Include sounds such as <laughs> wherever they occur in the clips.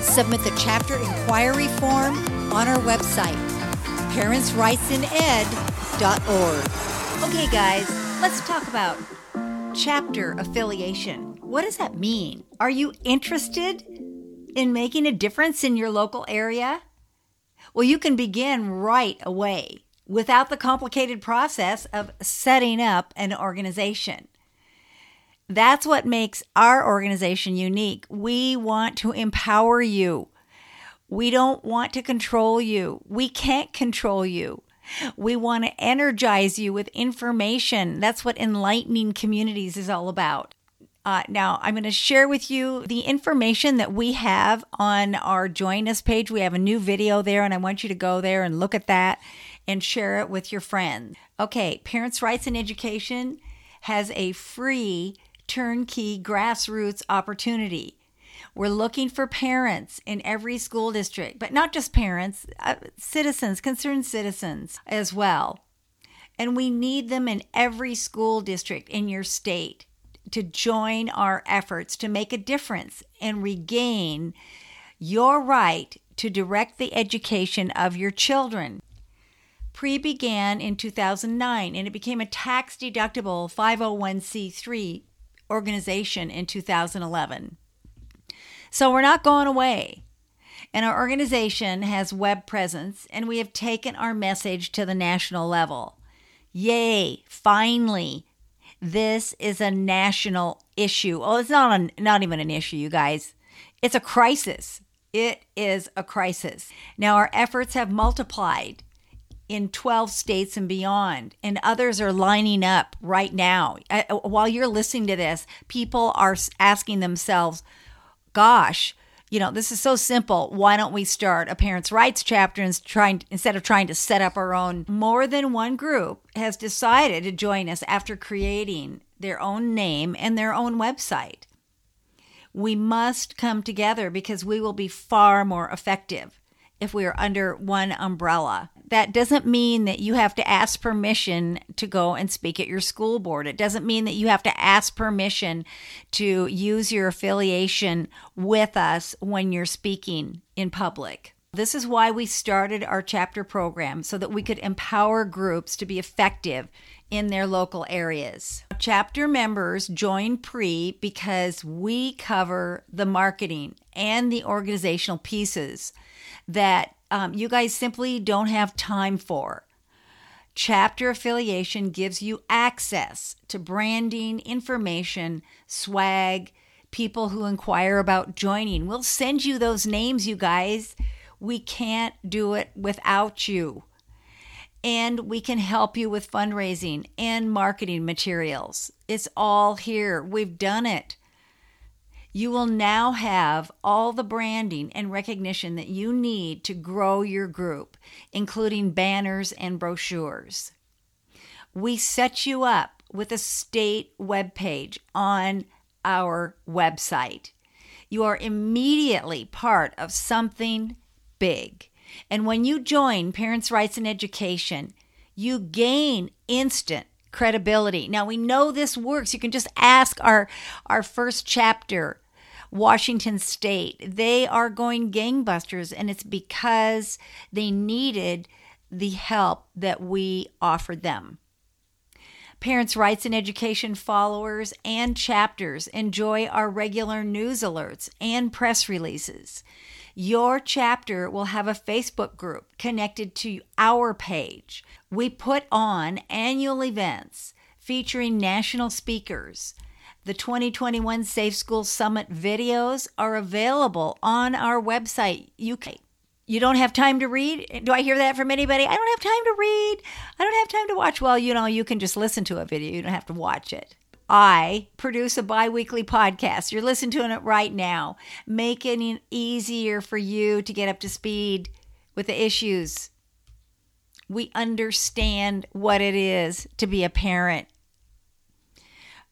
Submit the chapter inquiry form on our website, parentsrightsined.org. Okay, guys, let's talk about chapter affiliation. What does that mean? Are you interested in making a difference in your local area? Well, you can begin right away without the complicated process of setting up an organization. That's what makes our organization unique. We want to empower you. We don't want to control you. We can't control you. We want to energize you with information. That's what enlightening communities is all about. Uh, now, I'm going to share with you the information that we have on our Join Us page. We have a new video there, and I want you to go there and look at that and share it with your friends. Okay, Parents' Rights in Education has a free turnkey grassroots opportunity. We're looking for parents in every school district, but not just parents, uh, citizens, concerned citizens as well. And we need them in every school district in your state to join our efforts to make a difference and regain your right to direct the education of your children. PRE began in 2009 and it became a tax deductible 501c3 organization in 2011. So we're not going away. And our organization has web presence, and we have taken our message to the national level. Yay, finally, this is a national issue. Well, it's not, a, not even an issue, you guys. It's a crisis. It is a crisis. Now, our efforts have multiplied in 12 states and beyond, and others are lining up right now. Uh, while you're listening to this, people are asking themselves, gosh, you know, this is so simple. Why don't we start a parents' rights chapter and trying instead of trying to set up our own? More than one group has decided to join us after creating their own name and their own website. We must come together because we will be far more effective if we are under one umbrella that doesn't mean that you have to ask permission to go and speak at your school board. It doesn't mean that you have to ask permission to use your affiliation with us when you're speaking in public. This is why we started our chapter program so that we could empower groups to be effective in their local areas. Chapter members join PRE because we cover the marketing and the organizational pieces that um, you guys simply don't have time for. Chapter affiliation gives you access to branding, information, swag, people who inquire about joining. We'll send you those names, you guys. We can't do it without you. And we can help you with fundraising and marketing materials. It's all here. We've done it. You will now have all the branding and recognition that you need to grow your group, including banners and brochures. We set you up with a state webpage on our website. You are immediately part of something big. And when you join Parents' Rights in Education, you gain instant credibility. Now we know this works. You can just ask our our first chapter Washington State. They are going gangbusters and it's because they needed the help that we offered them. Parents' Rights in Education followers and chapters enjoy our regular news alerts and press releases. Your chapter will have a Facebook group connected to our page. We put on annual events featuring national speakers. The 2021 Safe School Summit videos are available on our website. You can you don't have time to read? Do I hear that from anybody? I don't have time to read. I don't have time to watch. Well, you know, you can just listen to a video. You don't have to watch it. I produce a bi weekly podcast. You're listening to it right now, making it easier for you to get up to speed with the issues. We understand what it is to be a parent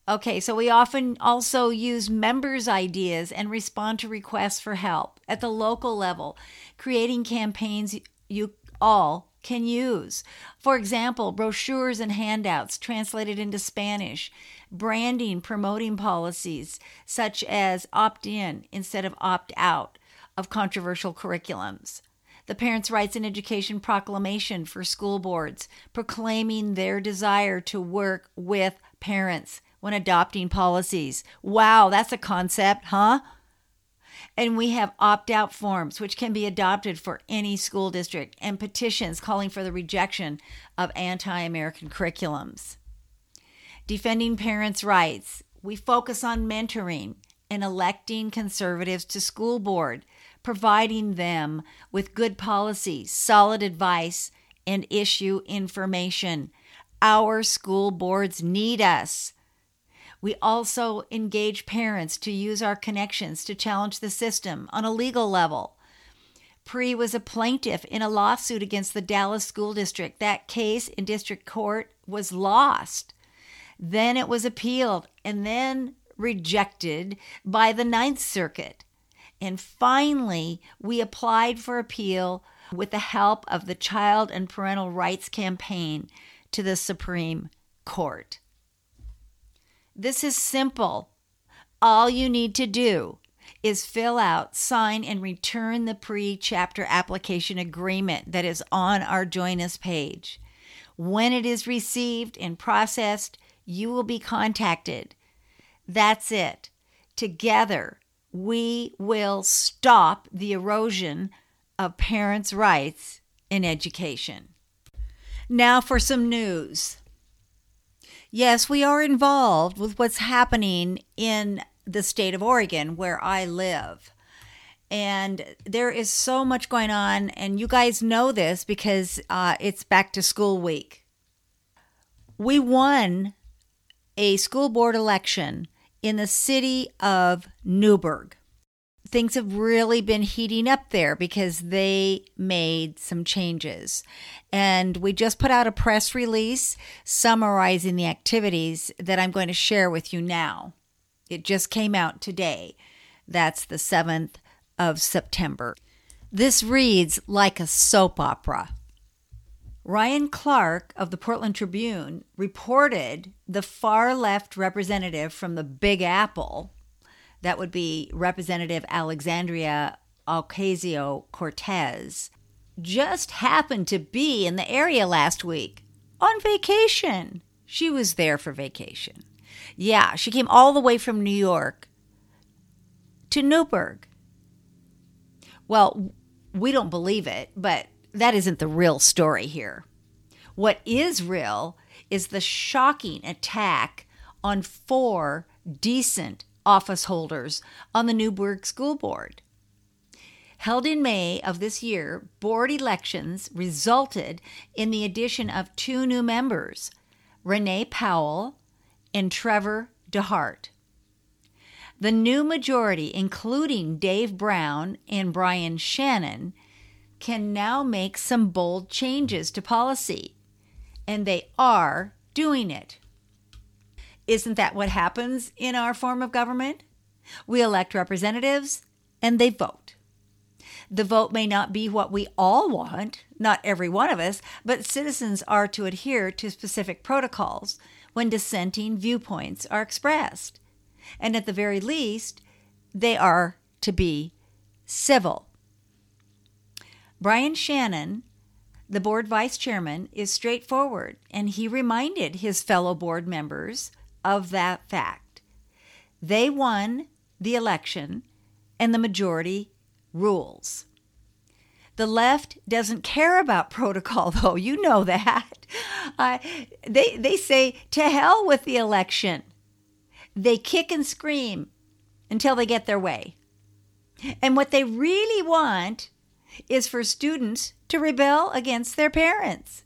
Okay, so we often also use members' ideas and respond to requests for help at the local level, creating campaigns you all can use. For example, brochures and handouts translated into Spanish, branding, promoting policies such as opt in instead of opt out of controversial curriculums. The Parents' Rights in Education Proclamation for school boards, proclaiming their desire to work with parents when adopting policies. Wow, that's a concept, huh? And we have opt out forms, which can be adopted for any school district, and petitions calling for the rejection of anti American curriculums. Defending parents' rights, we focus on mentoring and electing conservatives to school board, providing them with good policy, solid advice, and issue information. Our school boards need us. We also engage parents to use our connections to challenge the system on a legal level. Pre was a plaintiff in a lawsuit against the Dallas School District. That case in district court was lost. Then it was appealed and then rejected by the Ninth Circuit. And finally, we applied for appeal with the help of the Child and Parental Rights Campaign to the Supreme Court. This is simple. All you need to do is fill out, sign, and return the pre chapter application agreement that is on our Join Us page. When it is received and processed, you will be contacted. That's it. Together, we will stop the erosion of parents' rights in education. Now for some news. Yes, we are involved with what's happening in the state of Oregon where I live. And there is so much going on, and you guys know this because uh, it's back to school week. We won a school board election in the city of Newberg. things have really been heating up there because they made some changes. And we just put out a press release summarizing the activities that I'm going to share with you now. It just came out today. That's the 7th of September. This reads like a soap opera. Ryan Clark of the Portland Tribune reported the far left representative from the Big Apple that would be Representative Alexandria Ocasio Cortez, just happened to be in the area last week on vacation. She was there for vacation. Yeah, she came all the way from New York to Newberg. Well, we don't believe it, but that isn't the real story here. What is real is the shocking attack on four decent office holders on the Newberg School Board. Held in May of this year, board elections resulted in the addition of two new members, Renee Powell and Trevor DeHart. The new majority, including Dave Brown and Brian Shannon, can now make some bold changes to policy, and they are doing it. Isn't that what happens in our form of government? We elect representatives and they vote. The vote may not be what we all want, not every one of us, but citizens are to adhere to specific protocols when dissenting viewpoints are expressed. And at the very least, they are to be civil. Brian Shannon, the board vice chairman, is straightforward, and he reminded his fellow board members of that fact. They won the election, and the majority rules. The left doesn't care about <laughs> protocol, though. You know that. <laughs> Uh, they, they say, to hell with the election. They kick and scream until they get their way. And what they really want is for students to rebel against their parents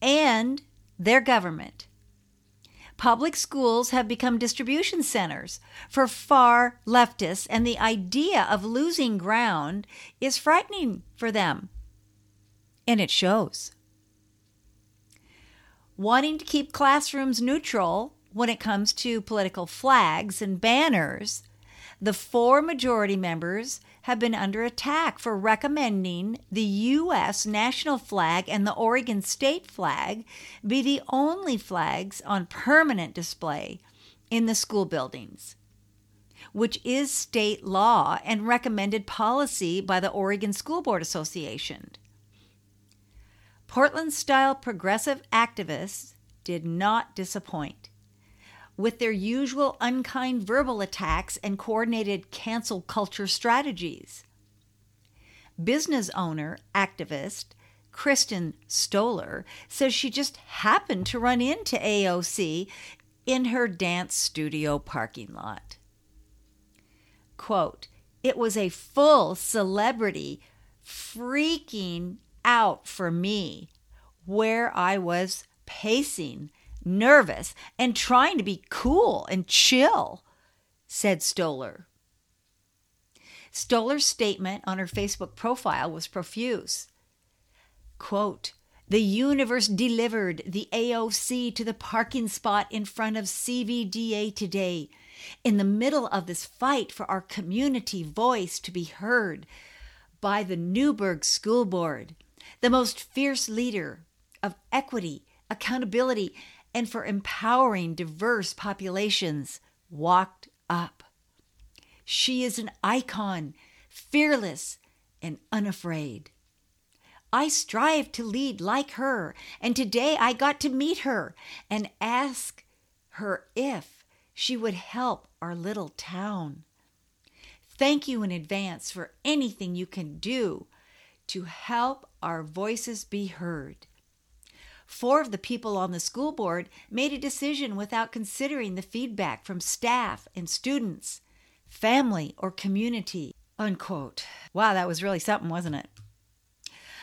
and their government. Public schools have become distribution centers for far leftists, and the idea of losing ground is frightening for them. And it shows. Wanting to keep classrooms neutral when it comes to political flags and banners, the four majority members have been under attack for recommending the U.S. national flag and the Oregon state flag be the only flags on permanent display in the school buildings, which is state law and recommended policy by the Oregon School Board Association. Portland style progressive activists did not disappoint with their usual unkind verbal attacks and coordinated cancel culture strategies. Business owner, activist, Kristen Stoller says she just happened to run into AOC in her dance studio parking lot. Quote, it was a full celebrity freaking out for me where I was pacing nervous, and trying to be cool and chill, said Stoller. Stoller's statement on her Facebook profile was profuse. Quote, the universe delivered the AOC to the parking spot in front of CVDA today, in the middle of this fight for our community voice to be heard by the Newberg School Board, the most fierce leader of equity, accountability, and for empowering diverse populations walked up. She is an icon, fearless and unafraid. I strive to lead like her, and today I got to meet her and ask her if she would help our little town. Thank you in advance for anything you can do to help our voices be heard. Four of the people on the school board made a decision without considering the feedback from staff and students, family, or community. Unquote. Wow, that was really something, wasn't it?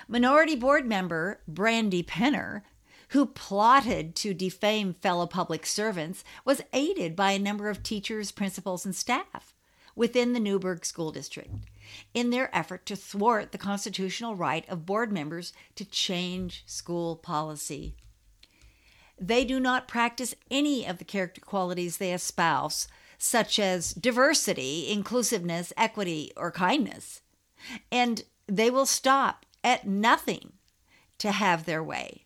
Minority board member Brandy Penner, who plotted to defame fellow public servants, was aided by a number of teachers, principals, and staff within the Newberg School District in their effort to thwart the constitutional right of board members to change school policy. They do not practice any of the character qualities they espouse, such as diversity, inclusiveness, equity, or kindness. And they will stop at nothing to have their way.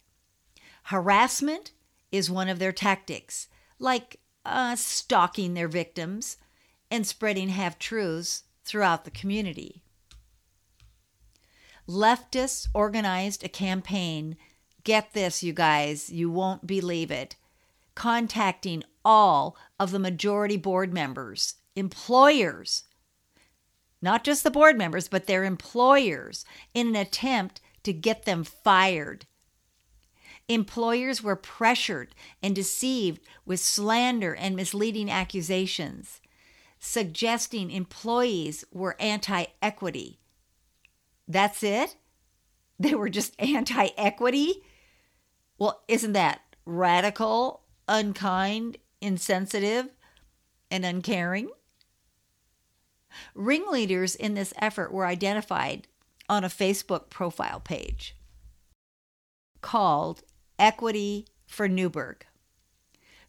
Harassment is one of their tactics, like uh, stalking their victims and spreading half truths throughout the community. Leftists organized a campaign. Get this, you guys, you won't believe it. Contacting all of the majority board members, employers, not just the board members, but their employers, in an attempt to get them fired. Employers were pressured and deceived with slander and misleading accusations suggesting employees were anti equity. That's it? They were just anti equity? Well, isn't that radical, unkind, insensitive, and uncaring? Ringleaders in this effort were identified on a Facebook profile page called Equity for Newberg.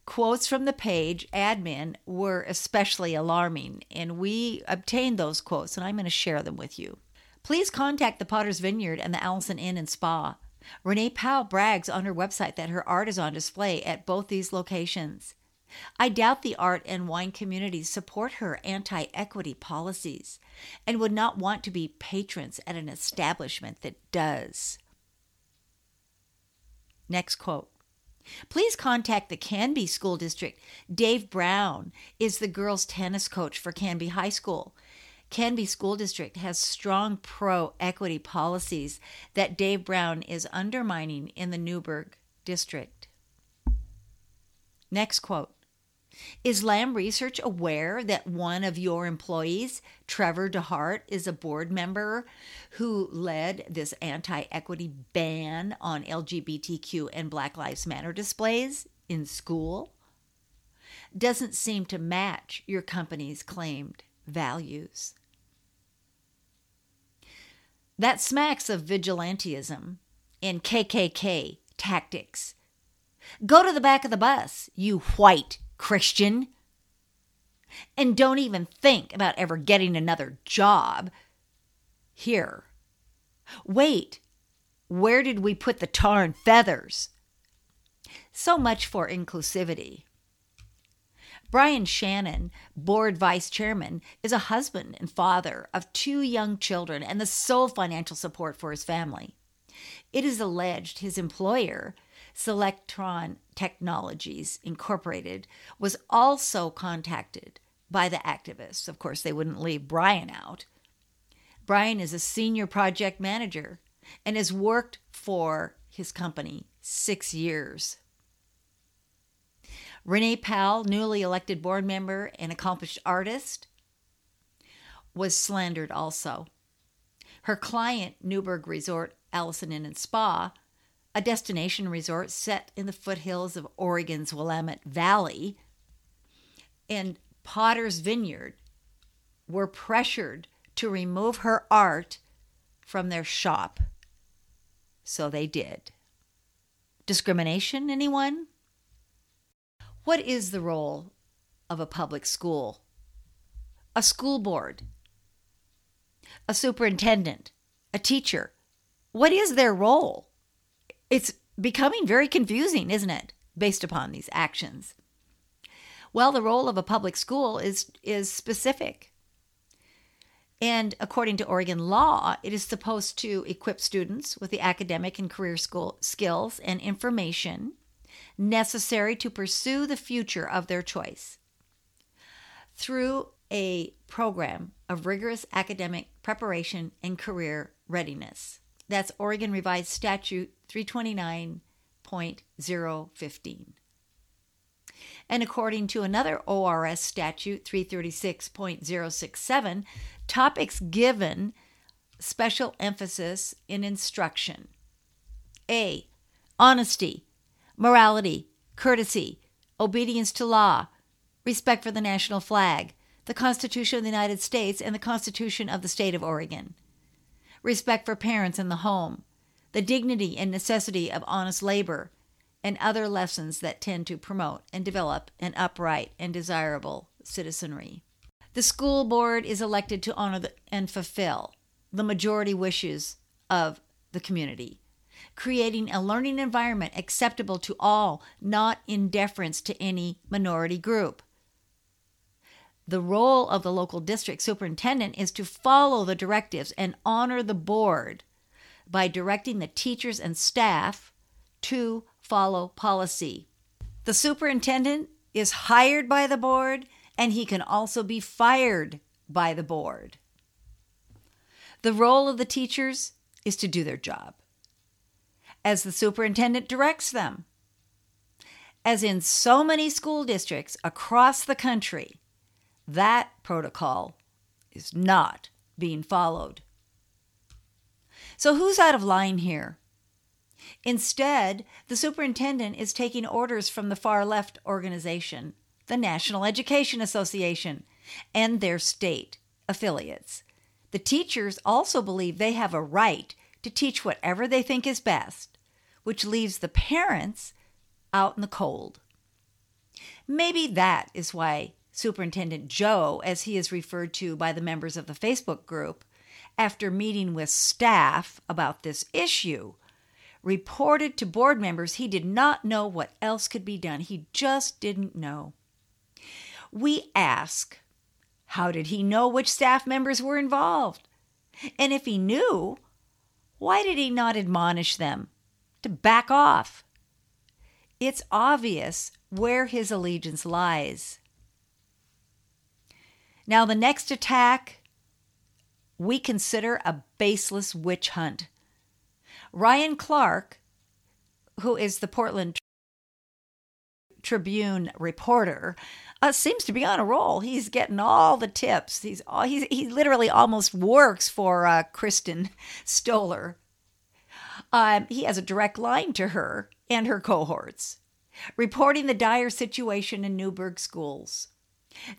Quotes from the page admin were especially alarming, and we obtained those quotes, and I'm going to share them with you. Please contact the Potter's Vineyard and the Allison Inn and Spa. Renee Powell brags on her website that her art is on display at both these locations. I doubt the art and wine communities support her anti equity policies and would not want to be patrons at an establishment that does. Next quote Please contact the Canby School District. Dave Brown is the girls' tennis coach for Canby High School. Canby School District has strong pro equity policies that Dave Brown is undermining in the Newberg district. Next quote Is Lam Research aware that one of your employees, Trevor DeHart, is a board member who led this anti equity ban on LGBTQ and Black Lives Matter displays in school? Doesn't seem to match your company's claimed values. That smacks of vigilantism and KKK tactics. Go to the back of the bus, you white Christian. And don't even think about ever getting another job here. Wait, where did we put the tar and feathers? So much for inclusivity. Brian Shannon, board vice chairman, is a husband and father of two young children and the sole financial support for his family. It is alleged his employer, Selectron Technologies Incorporated, was also contacted by the activists. Of course, they wouldn't leave Brian out. Brian is a senior project manager and has worked for his company six years. Renee Powell, newly elected board member and accomplished artist, was slandered also. Her client, Newberg Resort Allison Inn and Spa, a destination resort set in the foothills of Oregon's Willamette Valley, and Potter's Vineyard were pressured to remove her art from their shop. So they did. Discrimination, anyone? What is the role of a public school? A school board, a superintendent, a teacher. What is their role? It's becoming very confusing, isn't it, based upon these actions? Well, the role of a public school is is specific. And according to Oregon law, it is supposed to equip students with the academic and career school skills and information necessary to pursue the future of their choice. Through a program of rigorous academic preparation and career readiness. That's Oregon Revised Statute 329.015. And according to another ORS statute 336.067, topics given special emphasis in instruction. A. Honesty, morality, courtesy, obedience to law, respect for the national flag, the Constitution of the United States, and the Constitution of the State of Oregon, respect for parents and the home, the dignity and necessity of honest labor, and other lessons that tend to promote and develop an upright and desirable citizenry. The school board is elected to honor the, and fulfill the majority wishes of the community creating a learning environment acceptable to all, not in deference to any minority group. The role of the local district superintendent is to follow the directives and honor the board by directing the teachers and staff to follow policy. The superintendent is hired by the board and he can also be fired by the board. The role of the teachers is to do their job as the superintendent directs them. As in so many school districts across the country, that protocol is not being followed. So, who's out of line here? Instead, the superintendent is taking orders from the far left organization, the National Education Association, and their state affiliates. The teachers also believe they have a right to teach whatever they think is best which leaves the parents out in the cold. Maybe that is why Superintendent Joe, as he is referred to by the members of the Facebook group, after meeting with staff about this issue, reported to board members he did not know what else could be done. He just didn't know. We ask, how did he know which staff members were involved? And if he knew, why did he not admonish them to back off. It's obvious where his allegiance lies. Now, the next attack we consider a baseless witch hunt. Ryan Clark, who is the Portland Tribune reporter, uh, seems to be on a roll. He's getting all the tips. He's, he's he literally almost works for uh, Kristen <laughs> Stoller. Um, he has a direct line to her and her cohorts, reporting the dire situation in Newberg schools.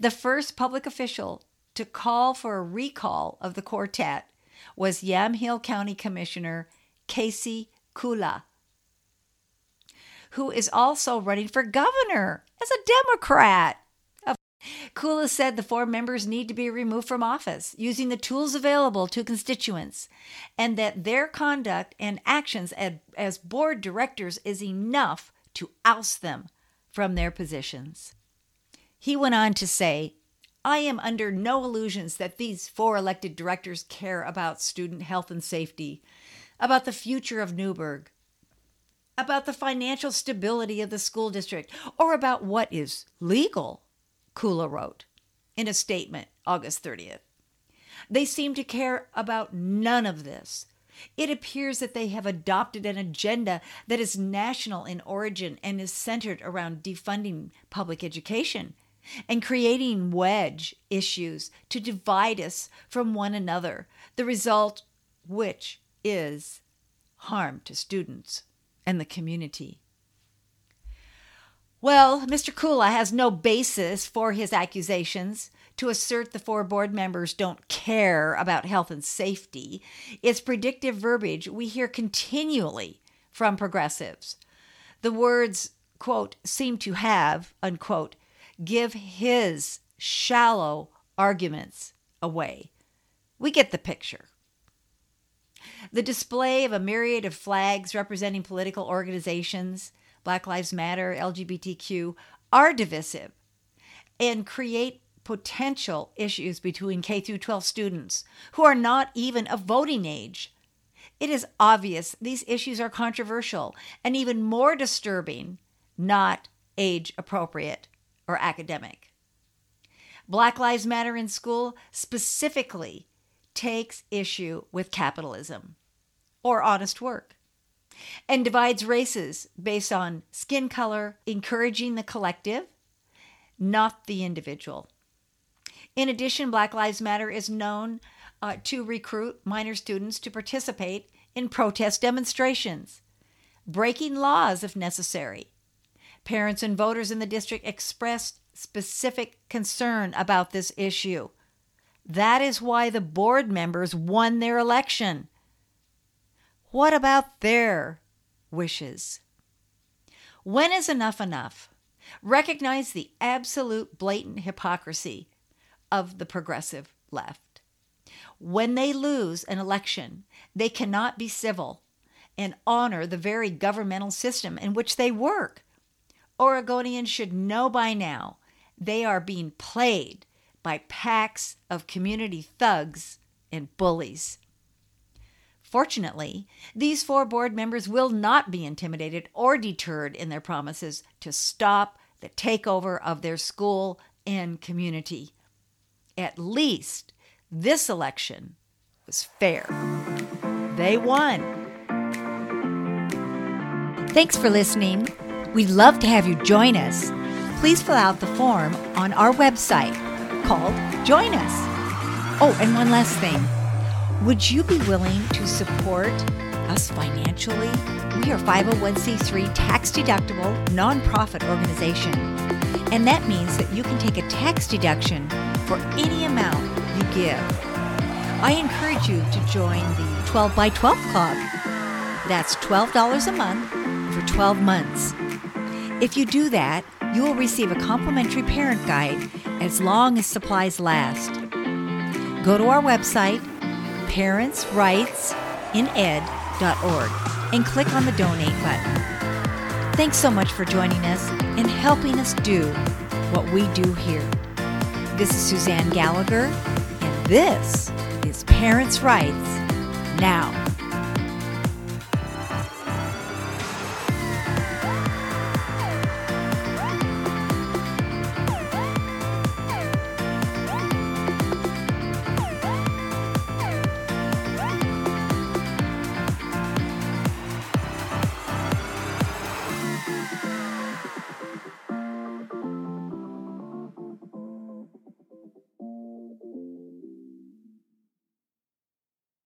The first public official to call for a recall of the quartet was Yamhill County Commissioner Casey Kulla, who is also running for governor as a Democrat. Kulla said the four members need to be removed from office using the tools available to constituents, and that their conduct and actions as board directors is enough to oust them from their positions. He went on to say, I am under no illusions that these four elected directors care about student health and safety, about the future of Newberg, about the financial stability of the school district, or about what is legal, Kulla wrote in a statement August 30th. They seem to care about none of this. It appears that they have adopted an agenda that is national in origin and is centered around defunding public education and creating wedge issues to divide us from one another, the result which is harm to students and the community. Well, Mr. Kulla has no basis for his accusations to assert the four board members don't care about health and safety. It's predictive verbiage we hear continually from progressives. The words, quote, seem to have, unquote, give his shallow arguments away. We get the picture. The display of a myriad of flags representing political organizations, Black Lives Matter, LGBTQ, are divisive and create potential issues between K through 12 students who are not even of voting age. It is obvious these issues are controversial and even more disturbing, not age appropriate or academic. Black Lives Matter in School specifically takes issue with capitalism or honest work and divides races based on skin color, encouraging the collective, not the individual. In addition, Black Lives Matter is known uh, to recruit minor students to participate in protest demonstrations, breaking laws if necessary, Parents and voters in the district expressed specific concern about this issue. That is why the board members won their election. What about their wishes? When is enough enough? Recognize the absolute blatant hypocrisy of the progressive left. When they lose an election, they cannot be civil and honor the very governmental system in which they work. Oregonians should know by now they are being played by packs of community thugs and bullies. Fortunately, these four board members will not be intimidated or deterred in their promises to stop the takeover of their school and community. At least this election was fair. They won. Thanks for listening. We'd love to have you join us. Please fill out the form on our website called Join Us. Oh, and one last thing. Would you be willing to support us financially? We are 501c3 tax deductible nonprofit organization. And that means that you can take a tax deduction for any amount you give. I encourage you to join the 12 by 12 club. That's $12 a month for 12 months. If you do that, you will receive a complimentary parent guide as long as supplies last. Go to our website, parentsrightsined.org, and click on the donate button. Thanks so much for joining us and helping us do what we do here. This is Suzanne Gallagher, and this is Parents' Rights Now.